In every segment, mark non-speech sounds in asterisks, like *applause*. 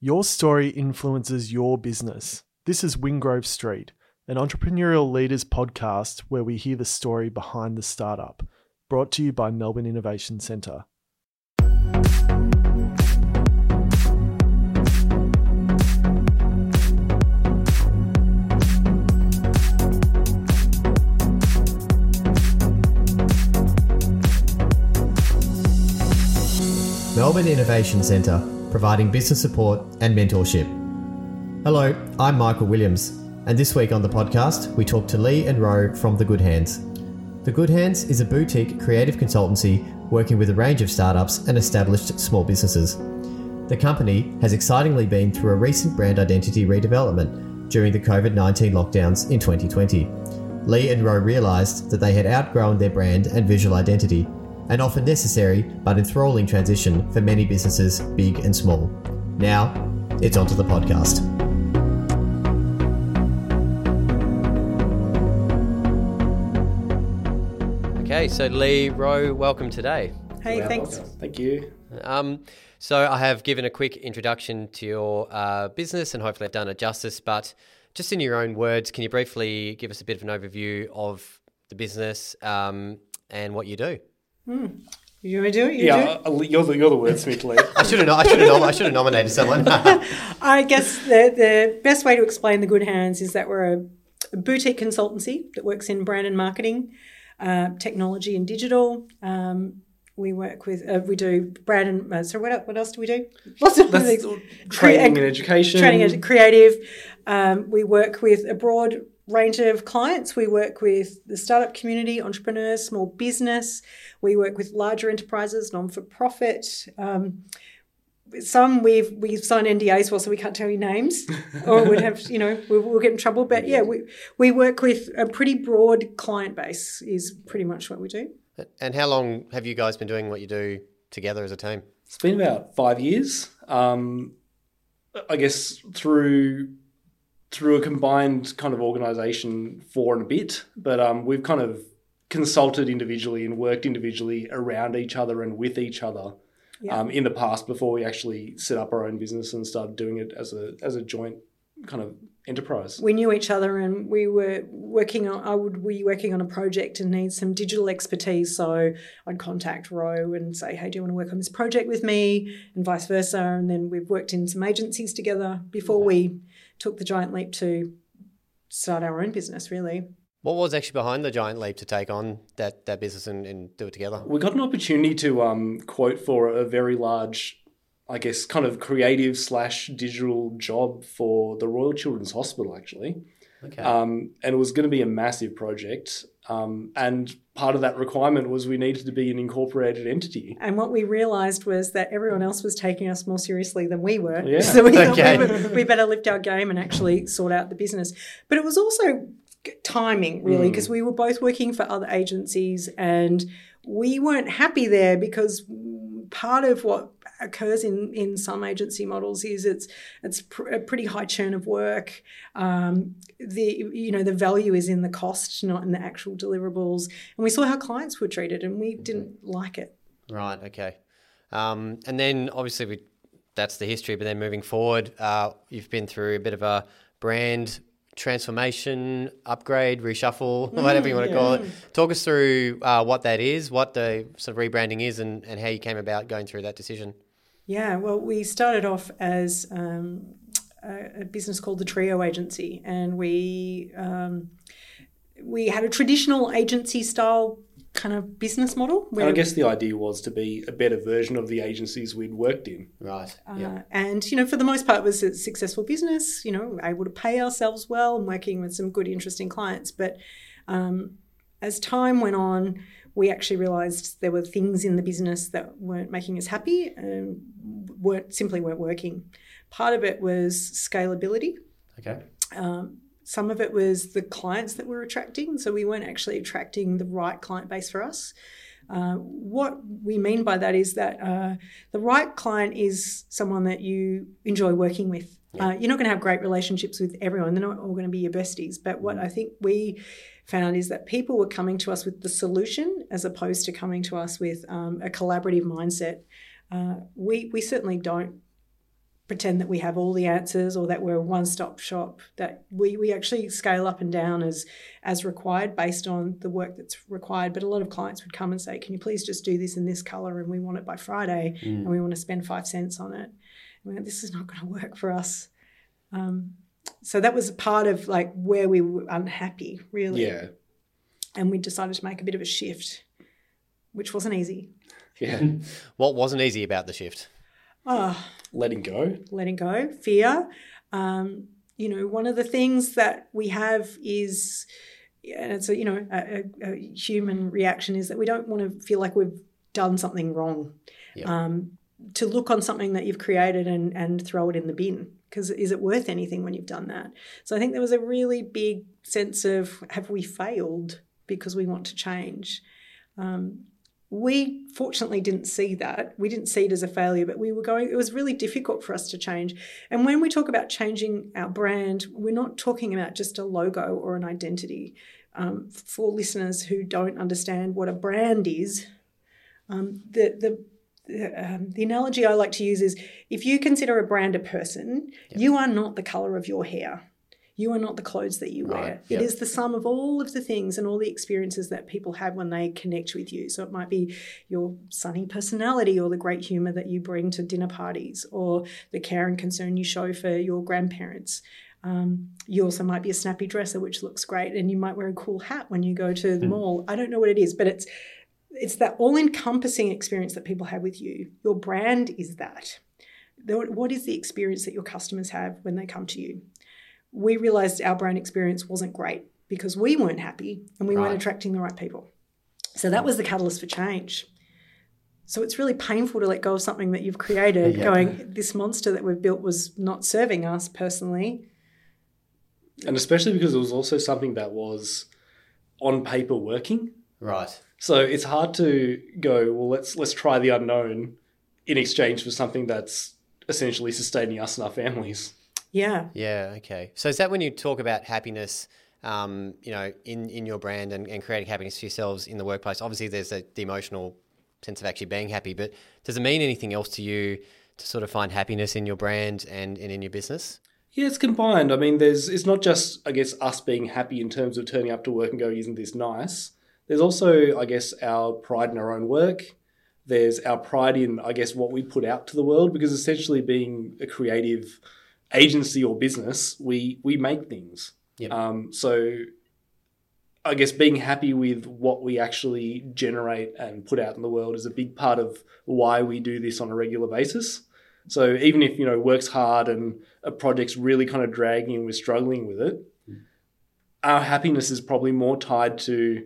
Your story influences your business. This is Wingrove Street, an entrepreneurial leaders podcast where we hear the story behind the startup, brought to you by Melbourne Innovation Centre. Melbourne Innovation Centre, providing business support and mentorship. Hello, I'm Michael Williams, and this week on the podcast, we talk to Lee and Ro from The Good Hands. The Good Hands is a boutique creative consultancy working with a range of startups and established small businesses. The company has excitingly been through a recent brand identity redevelopment during the COVID 19 lockdowns in 2020. Lee and Ro realised that they had outgrown their brand and visual identity an often necessary but enthralling transition for many businesses, big and small. Now, it's onto the podcast. Okay, so Lee Ro, welcome today. Hey, thanks. Thank you. Um, so I have given a quick introduction to your uh, business, and hopefully I've done it justice. But just in your own words, can you briefly give us a bit of an overview of the business um, and what you do? You want to do it? You yeah, do uh, you're the you're the wordsmith, Lee. I should have. I should have. I should have nominated someone. *laughs* I guess the, the best way to explain the Good Hands is that we're a, a boutique consultancy that works in brand and marketing, uh, technology and digital. Um, we work with, uh, we do brand and, uh, so what, what else do we do? Lots of things. training Crea- and education. Training and creative. Um, we work with a broad range of clients. We work with the startup community, entrepreneurs, small business. We work with larger enterprises, non for profit. Um, some we've we've signed NDAs for, so we can't tell you names, *laughs* or we'd have you know we'll, we'll get in trouble. But yeah, we we work with a pretty broad client base. Is pretty much what we do. and how long have you guys been doing what you do together as a team? It's been about five years. Um, I guess through through a combined kind of organisation four and a bit, but um, we've kind of consulted individually and worked individually around each other and with each other Yeah. um, in the past before we actually set up our own business and started doing it as a as a joint kind of enterprise. we knew each other and we were working on I would be working on a project and need some digital expertise so I'd contact Ro and say hey do you want to work on this project with me and vice versa and then we've worked in some agencies together before we took the giant leap to start our own business really What was actually behind the giant leap to take on that that business and, and do it together? We got an opportunity to um, quote for a very large, I guess, kind of creative slash digital job for the Royal Children's Hospital, actually. Okay. Um, and it was going to be a massive project. Um, and part of that requirement was we needed to be an incorporated entity. and what we realized was that everyone else was taking us more seriously than we were Yeah. *laughs* so we thought Okay. we, were- we better lift our game and actually sort out the business but it was also timing really because we were both working for other agencies and we weren't happy there because part of what occurs in, in some agency models is it's it's pr- a pretty high churn of work. Um, the you know the value is in the cost, not in the actual deliverables. And we saw how clients were treated, and we didn't like it. Right. Okay. Um, and then obviously we, that's the history. But then moving forward, uh, you've been through a bit of a brand transformation, upgrade, reshuffle, *laughs* whatever you want to call it. Talk us through uh, what that is, what the sort of rebranding is, and, and how you came about going through that decision. Yeah, well, we started off as um, a, a business called the Trio Agency, and we um, we had a traditional agency style kind of business model. And I guess the idea was to be a better version of the agencies we'd worked in. Right. Uh, and you know, for the most part, it was a successful business. You know, able to pay ourselves well and working with some good, interesting clients. But um, as time went on, we actually realised there were things in the business that weren't making us happy and weren't simply weren't working. Part of it was scalability. Okay. Um, some of it was the clients that we're attracting, so we weren't actually attracting the right client base for us. Uh, what we mean by that is that uh, the right client is someone that you enjoy working with. Uh, you're not going to have great relationships with everyone. They're not all going to be your besties. But what I think we found is that people were coming to us with the solution as opposed to coming to us with um, a collaborative mindset. Uh, we we certainly don't pretend that we have all the answers or that we're a one-stop shop that we, we actually scale up and down as as required based on the work that's required but a lot of clients would come and say can you please just do this in this color and we want it by friday Mm. and we want to spend five cents on it we went, this is not going to work for us um, so that was part of like where we were unhappy really Yeah. and we decided to make a bit of a shift which wasn't easy *laughs* Yeah. What wasn't easy about the shift? oh Letting go. letting go, fear. Um, you know, one of the things that we have is, and it's a you know a, a, a human reaction is that we don't want to feel like we've done something wrong. Yep. Um, to look on something that you've created and and throw it in the bin because is it worth anything when you've done that? So I think there was a really big sense of have we failed because we want to change. Um, we fortunately didn't see that. We didn't see it as a failure, but we were going, it was really difficult for us to change. And when we talk about changing our brand, we're not talking about just a logo or an identity. Um, for listeners who don't understand what a brand is, um, the, the um, the analogy I like to use is if you consider a brand a person, you are not the color of your hair. You are not the clothes that you wear. Right, It yep. is the sum of all of the things and all the experiences that people have when they connect with you. So it might be your sunny personality or the great humor that you bring to dinner parties or the care and concern you show for your grandparents. Um, you also might be a snappy dresser, which looks great, and you might wear a cool hat when you go to the mall. I don't know what it is, but it's it's that all-encompassing experience that people have with you. Your brand is that. What is the experience that your customers have when they come to you? We realized our brand experience wasn't great because we weren't happy and we Right. weren't attracting the right people. So that was the catalyst for change. So it's really painful to let go of something that you've created, Yeah. going, this monster that we've built was not serving us personally. And especially because it was also something that was on paper working. Right. So it's hard to go, well, let's let's try the unknown in exchange for something that's essentially sustaining us and our families. Yeah. Yeah. Okay. So is that when you talk about happiness, um, you know, in, in your brand and, and creating happiness for yourselves in the workplace? Obviously, there's a, the emotional sense of actually being happy, but does it mean anything else to you to sort of find happiness in your brand and, and in your business? Yeah, it's combined. I mean, there's it's not just I guess us being happy in terms of turning up to work and going, isn't this nice? There's also I guess our pride in our own work. There's our pride in I guess what we put out to the world because essentially being a creative agency or business, we we make things. Yep. Um, so I guess being happy with what we actually generate and put out in the world is a big part of why we do this on a regular basis. So even if you know work's hard and a project's really kind of dragging and we're struggling with it, our happiness is probably more tied to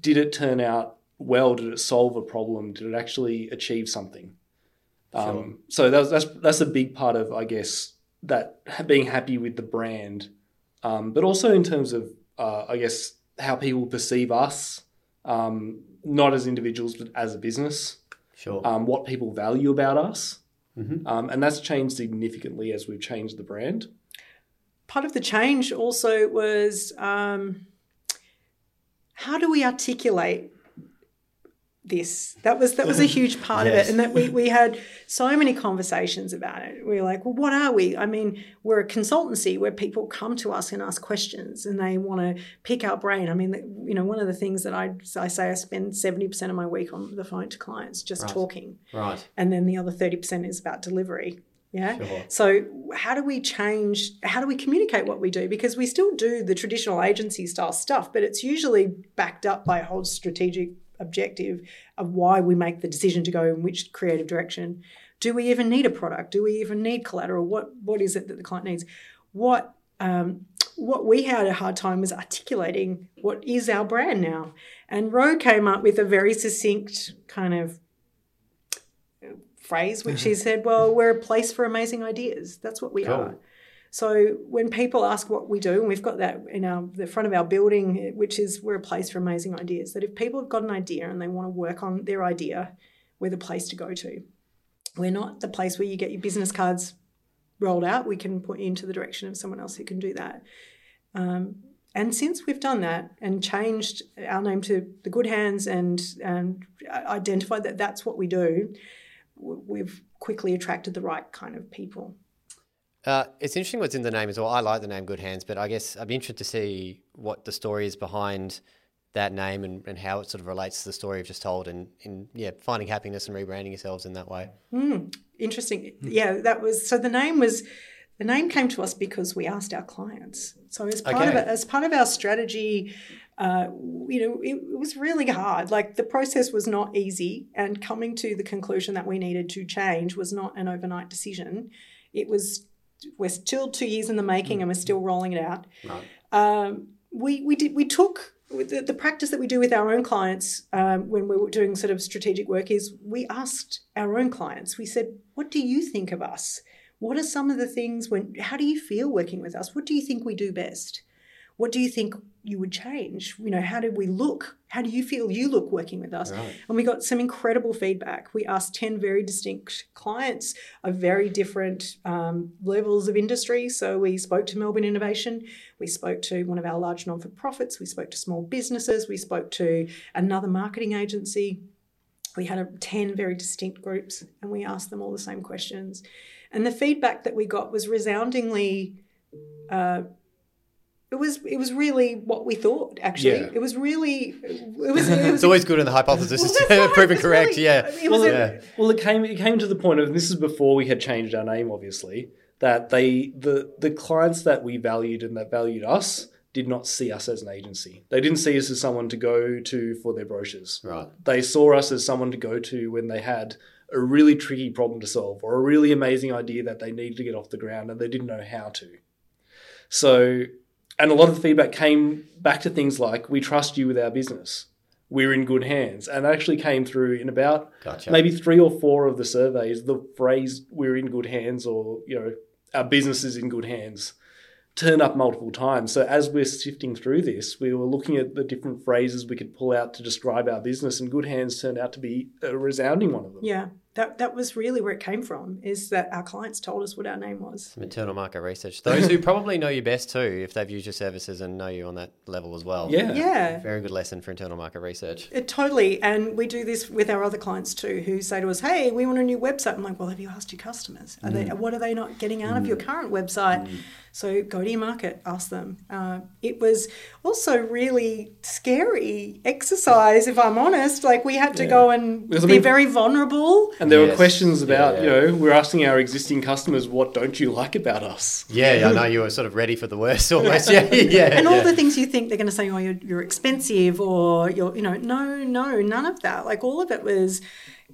did it turn out well? Did it solve a problem? Did it actually achieve something? Um, so that's that's that's a big part of I guess that being happy with the brand, um, but also in terms of uh, I guess how people perceive us, um, not as individuals but as a business Sure. um, what people value about us. Mhm. Um, and that's changed significantly as we've changed the brand. part of the change also was um, how do we articulate this? That was that was a huge *laughs* part of it and that we, we had so many conversations about it. We were like well what are we? I mean we're a consultancy where people come to us and ask questions and they want to pick our brain. I mean you know one of the things that i, I say i spend 70% of my week on the phone to clients just Right. talking right. and then the other 30% is about delivery yeah? Sure. so how do we change how do we communicate what we do? Because we still do the traditional agency style stuff but it's usually backed up by a whole strategic objective of why we make the decision to go in which creative direction. Do we even need a product? Do we even need collateral? What what is it that the client needs? What um, what we had a hard time was articulating what is our brand now. And Ro came up with a very succinct kind of phrase, which he said, Well, we're a place for amazing ideas. That's what we Cool. are. So when people ask what we do, and we've got that in our the front of our building, which is we're a place for amazing ideas. That if people have got an idea and they want to work on their idea, we're the place to go to. We're not the place where you get your business cards rolled out. We can point you into the direction of someone else who can do that. Um, and since we've done that and changed our name to the Good Hands and and identified that that's what we do, we've quickly attracted the right kind of people. Uh, it's interesting what's in the name as well. I like the name Good Hands, but I guess I'd be interested to see what the story is behind that name and, and how it sort of relates to the story you've just told and, and yeah, finding happiness and rebranding yourselves in that way. Interesting. Yeah, that was so the name was the name came to us because we asked our clients. So as part of Okay. it, as part of our strategy, uh, you know, it, it was really hard. Like the process was not easy, and coming to the conclusion that we needed to change was not an overnight decision. It was we're still two years in the making, and we're still rolling it out. Um, we we did we took the, the practice that we do with our own clients um, when we were doing sort of strategic work is we asked our own clients. We said, "What do you think of us? What are some of the things when? How do you feel working with us? What do you think we do best? What do you think you would change? You know, how did we look? How do you feel you look working with us?" And we got some incredible feedback. We asked ten very distinct clients of very different um, levels of industry. So we spoke to Melbourne Innovation, we spoke to one of our large non for profits, we spoke to small businesses, we spoke to another marketing agency. We had a, 10 very distinct groups and we asked them all the same questions. And the feedback that we got was resoundingly. Uh, it was it was really what we thought. Actually, Yeah. it was really it was it *laughs* was It's always good in the hypothesis is Well, that's right, proven correct. really- yeah. it was well, a- it, well, it came it came to the point of and this is before we had changed our name, obviously. That they the the clients that we valued and that valued us did not see us as an agency. They didn't see us as someone to go to for their brochures. Right. They saw us as someone to go to when they had a really tricky problem to solve or a really amazing idea that they needed to get off the ground and they didn't know how to. So, and a lot of the feedback came back to things like, we trust you with our business. We're in good hands. And it actually came through in about Gotcha. maybe three or four of the surveys, the phrase we're in good hands or, you know, our business is in good hands turned up multiple times. So as we're sifting through this, we were looking at the different phrases we could pull out to describe our business, and good hands turned out to be a resounding one of them. Yeah, that that was really where it came from. Is that our clients told us what our name was. Some internal market research. Those who probably know you best too, if they've used your services and know you on that level as well. Yeah. Yeah, Very good lesson for internal market research. it, totally. And we do this with our other clients too, who say to us, "Hey, we want a new website." I'm like, "Well, have you asked your customers? Are they mm. what are they not getting out of your mm. current website?" Mm. So go to your market, ask them. Uh, it was also really scary exercise, if I'm honest. Like we had to go and be mean- very vulnerable. And there were questions about, Yeah, you know, we're asking our existing customers, what don't you like about us? Yeah, yeah, I know you were sort of ready for the worst *laughs* almost. Yeah, yeah. and all yeah. the things you think they're going to say, oh, you're, you're expensive or you're, you know, no, no, none of that. Like all of it was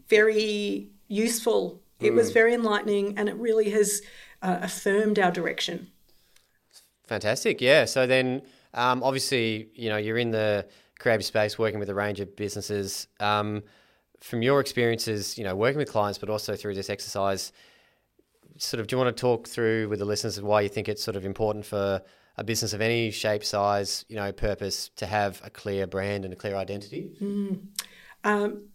very useful. It was very enlightening and it really has uh, affirmed our direction. Fantastic. Yeah. So then, um, obviously, you know, you're in the creative space working with a range of businesses. Um, from your experiences, you know, working with clients, but also through this exercise, sort of, do you want to talk through with the listeners why you think it's sort of important for a business of any shape, size, you know, purpose to have a clear brand and a clear identity? Um,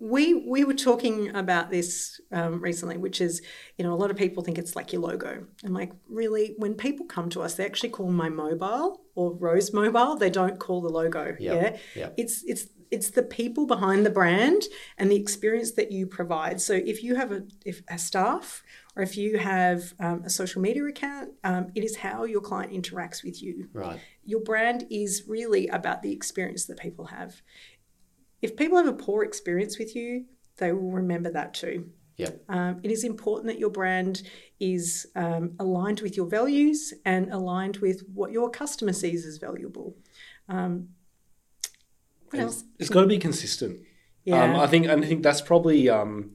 we we were talking about this um, recently, which is you know a lot of people think it's like your logo. And like really, when people come to us, they actually call my mobile or Ro's Mobile. They don't call the logo. Yep, Yeah, yep. it's it's it's the people behind the brand and the experience that you provide. So if you have a if a staff or if you have um, a social media account, um, it is how your client interacts with you Right. your brand is really about the experience that people have. If people have a poor experience with you, they will remember that too. Yeah. Um, it is important that your brand is um, aligned with your values and aligned with what your customer sees as valuable. Um, what else? It's got to be consistent. Yeah. Um, I think, and I think that's probably um,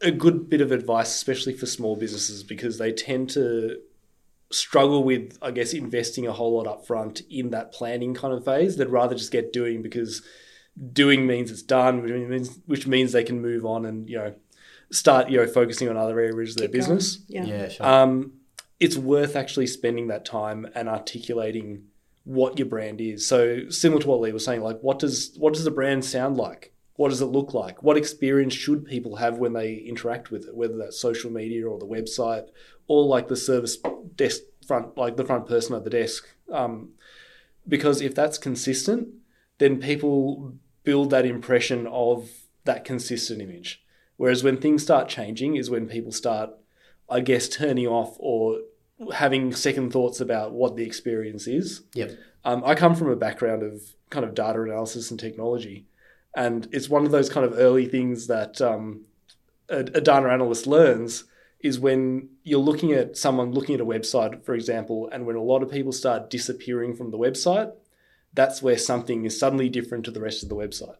a good bit of advice, especially for small businesses, because they tend to struggle with, I guess, investing a whole lot up front in that planning kind of phase. They'd rather just get doing because doing means it's done, which means, which means they can move on and you know start you know focusing on other areas of their Keep going. business. Yeah. Yeah, sure. Um, it's worth actually spending that time and articulating what your brand is. So similar to what Lee was saying, like what does what does the brand sound like? What does it look like? What experience should people have when they interact with it? Whether that's social media or the website, or like the service desk front, like the front person at the desk. Um, because if that's consistent, then people build that impression of that consistent image. Whereas when things start changing, is when people start I guess, turning off or having second thoughts about what the experience is. Yep. Um, I come from a background of kind of data analysis and technology, and it's one of those kind of early things that um, a, a data analyst learns is when you're looking at someone looking at a website, for example, and when a lot of people start disappearing from the website, that's where something is suddenly different to the rest of the website.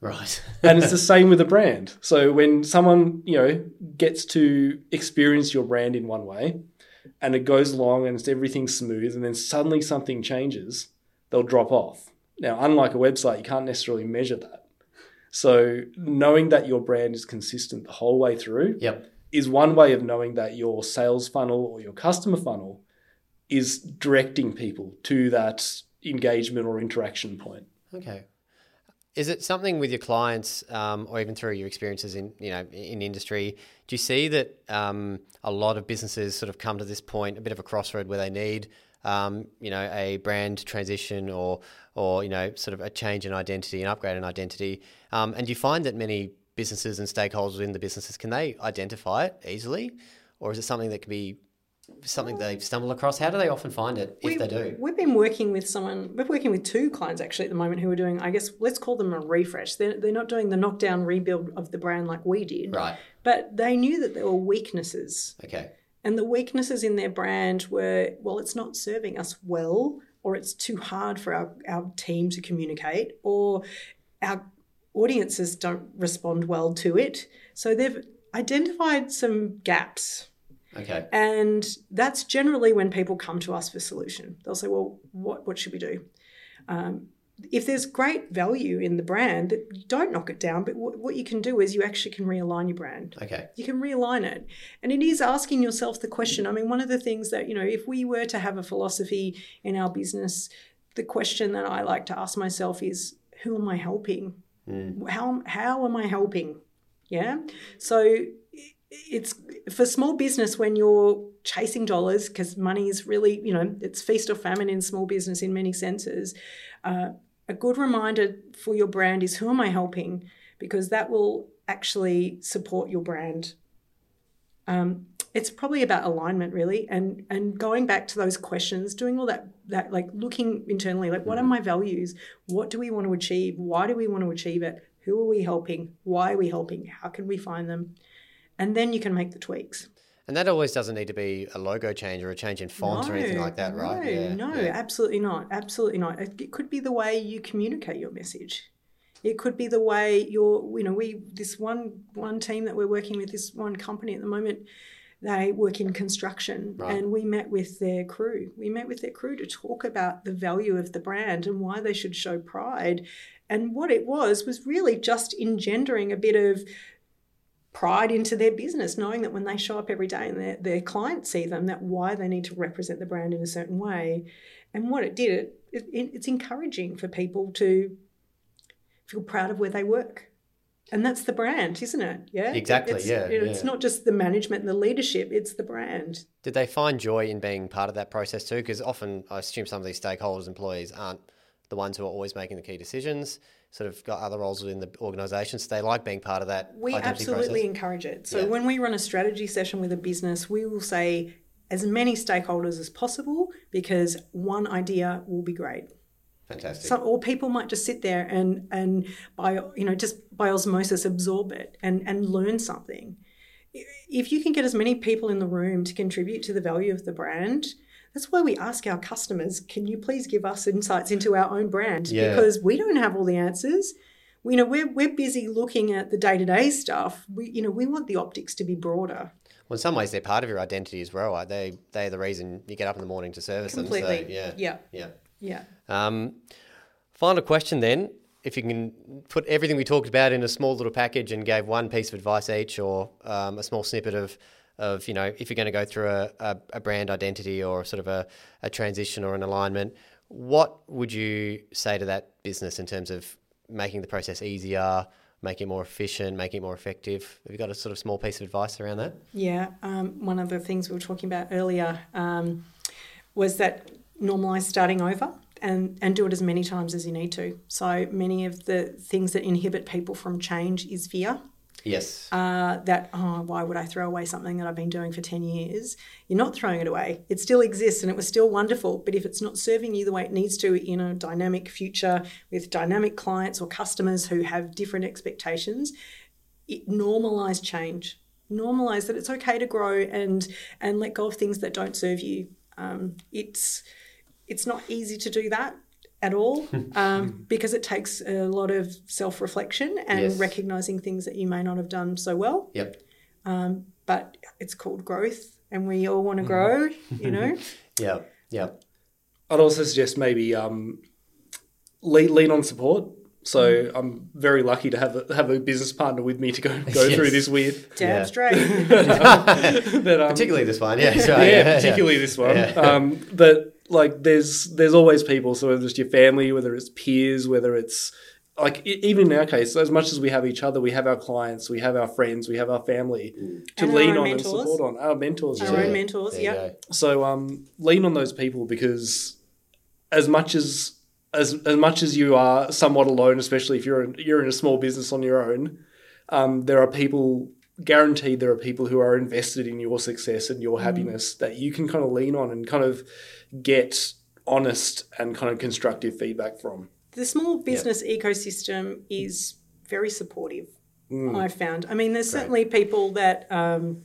Right. *laughs* and it's the *laughs* same with a brand. So when someone, you know, gets to experience your brand in one way and it goes along and it's everything smooth and then suddenly something changes, they'll drop off. Now, unlike a website, you can't necessarily measure that. So knowing that your brand is consistent the whole way through yep. is one way of knowing that your sales funnel or your customer funnel is directing people to that engagement or interaction point. Okay. Is it something with your clients, um, or even through your experiences in you know in industry? Do you see that um, a lot of businesses sort of come to this point, a bit of a crossroad where they need um, you know a brand transition or or you know sort of a change in identity, an upgrade in identity? Um, and do you find that many businesses and stakeholders within the businesses can they identify it easily, or is it something that can be something they stumble across? How do they often find it if we, they do? We've been working with someone, we're working with two clients actually at the moment who are doing, I guess, let's call them a refresh. They're, they're not doing the knockdown rebuild of the brand like we did. Right. But they knew that there were weaknesses. Okay. And the weaknesses in their brand were, well, it's not serving us well, or it's too hard for our, our team to communicate, or our audiences don't respond well to it. So they've identified some gaps Okay. and that's generally when people come to us for solution. They'll say, "Well, what what should we do?" Um, if there's great value in the brand, don't knock it down. But w- what you can do is you actually can realign your brand. Okay. You can realign it, and it is asking yourself the question. I mean, one of the things that you know, if we were to have a philosophy in our business, the question that I like to ask myself is, "Who am I helping? Mm. How how am I helping?" Yeah. So it's for small business when you're chasing dollars because money is really you know it's feast or famine in small business in many senses uh, a good reminder for your brand is who am i helping? Because that will actually support your brand. Um, it's probably about alignment really and and going back to those questions doing all that that like looking internally like what are my values? What do we want to achieve? Why do we want to achieve it? Who are we helping? Why are we helping? How can we find them and then you can make the tweaks. And that always doesn't need to be a logo change or a change in font no, or anything like that, right? No, Yeah, no, yeah. absolutely not. Absolutely not. It could be the way you communicate your message. It could be the way you're, you know, we this one one team that we're working with, this one company at the moment, they work in construction Right. and we met with their crew. We met with their crew to talk about the value of the brand and why they should show pride. And what it was was really just engendering a bit of pride into their business, knowing that when they show up every day and their, their clients see them, that why they need to represent the brand in a certain way. And what it did, it, it, it's encouraging for people to feel proud of where they work. And that's the brand, isn't it? Yeah. Exactly, It's, yeah, you know, It's not just the management and the leadership; it's the brand. Did they find joy in being part of that process too? Because often I assume some of these stakeholders, employees, aren't the ones who are always making the key decisions. Sort of got other roles within the organisation, so they like being part of that. We absolutely process. encourage it. So Yeah. when we run a strategy session with a business, we will say as many stakeholders as possible because one idea will be great. Fantastic. Some, or people might just sit there and and by you know just by osmosis absorb it and and learn something. If you can get as many people in the room to contribute to the value of the brand, that's why we ask our customers, can you please give us insights into our own brand? Yeah. Because we don't have all the answers. We, you know, we're, we're busy looking at the day to day stuff. We, you know, we want the optics to be broader. well, in some ways, they're part of your identity as well. Right? They they're the reason you get up in the morning to service Completely. them. So, yeah. Yeah. Yeah. Yeah. Um, final question then. If you can put everything we talked about in a small little package and gave one piece of advice each or um, a small snippet of, of, you know, if you're going to go through a, a, a brand identity or sort of a, a transition or an alignment, what would you say to that business in terms of making the process easier, making it more efficient, making it more effective? Have you got a sort of small piece of advice around that? Yeah, um, one of the things we were talking about earlier um, was that normalize starting over and, and do it as many times as you need to. So many of the things that inhibit people from change is fear. Yes. uh, that oh why would I throw away something that I've been doing for 10 years? You're not throwing it away. It still exists and it was still wonderful but if it's not serving you the way it needs to in a dynamic future with dynamic clients or customers who have different expectations it normalize change. Normalize that it's okay to grow and and let go of things that don't serve you. Um, it's it's not easy to do that at all *laughs* um, because it takes a lot of self reflection and Yes. recognizing things that you may not have done so well. Yep. But it's called growth, and we all want to grow, you know. *laughs* yeah, yeah. I'd also suggest maybe um, lean, lean on support. So I'm very lucky to have a, have a business partner with me to go go *laughs* Yes. through this with. Damn Yeah. straight. But, um, Particularly this one. Yeah. that's right. yeah, particularly this one. Yeah. Um, but like, there's there's always people. So whether it's your family, whether it's peers, whether it's like e- even in our case, as much as we have each other, we have our clients, we have our friends, we have our family to And lean on mentors. and support on. Our mentors, Our too. own mentors, yeah. So um, lean on those people because as much as as as much as you are somewhat alone, especially if you're in, you're in a small business on your own, um, there are people guaranteed there are people who are invested in your success and your happiness that you can kind of lean on and kind of get honest and kind of constructive feedback from. the small business ecosystem is very supportive. Mm. I've found. I mean, there's certainly people that um,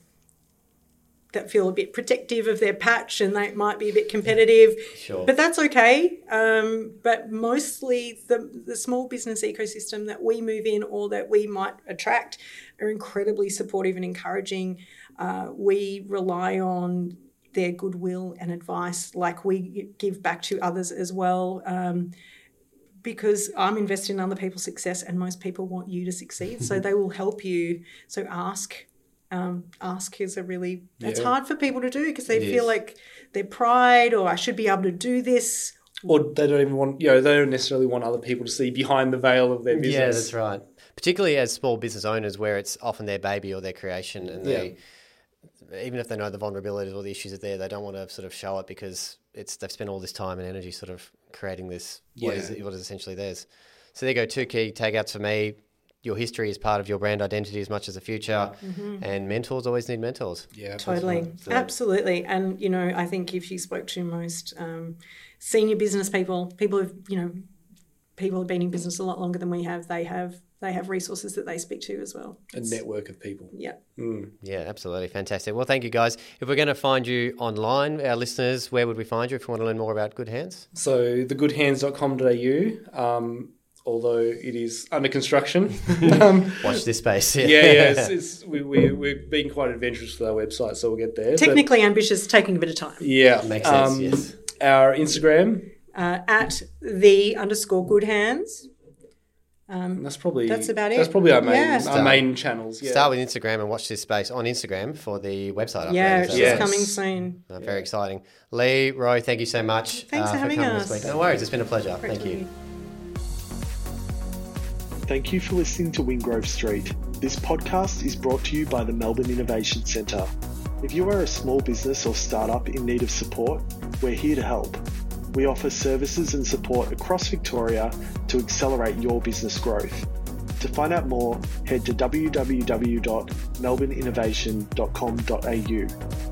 that feel a bit protective of their patch and they might be a bit competitive. Sure. But that's okay. Um, but mostly the, the small business ecosystem that we move in or that we might attract are incredibly supportive and encouraging. Uh, we rely on their goodwill and advice, like we give back to others as well. Um, because I'm invested in other people's success, and most people want you to succeed, so *laughs* they will help you. So ask, um, ask is a really it's Yeah. hard for people to do because they It feel is. like their pride or I should be able to do this. Or they don't even want, you know, they don't necessarily want other people to see behind the veil of their business. Yeah, that's right. Particularly as small business owners, where it's often their baby or their creation, and they, even if they know the vulnerabilities or the issues are there, they don't want to sort of show it because it's they've spent all this time and energy sort of creating this what is Yeah. what is essentially theirs. So there you go, two key takeouts for me. Your history is part of your brand identity as much as the future, and mentors always need mentors. Yeah, Totally, absolutely, and you know, I think if you spoke to most um, senior business people, people have you know, people have been in business a lot longer than we have. They have they have resources that they speak to as well. A network of people. Yeah. Yeah, absolutely. Fantastic. Well, thank you guys. If we're going to find you online, our listeners, where would we find you if we want to learn more about Good Hands? So thegoodhands.com.au, um, although it is under construction. *laughs* um, Watch this space. yeah, yeah, it's, *laughs* it's, we, we, we're being quite adventurous with our website, so we'll get there. But, Technically ambitious, taking a bit of time. yeah. Makes sense, Um, yes. Our Instagram, Uh, at the underscore good hands. and that's probably That's about it. That's probably our main Yeah. our main channels. Yeah. Start with Instagram and watch this space on Instagram for the website update. Yeah, Is it's that Yes. coming soon. right? Uh, very exciting. Lee, Roy, thank you so much. uh, Thanks for having coming us. This week. No worries. It's been a pleasure. Great thank to you. Thank you for listening to Wingrove Street. This podcast is brought to you by the Melbourne Innovation Centre. If you are a small business or startup in need of support, we're here to help. We offer services and support across Victoria to accelerate your business growth. To find out more, head to www.melbourneinnovation.com.au.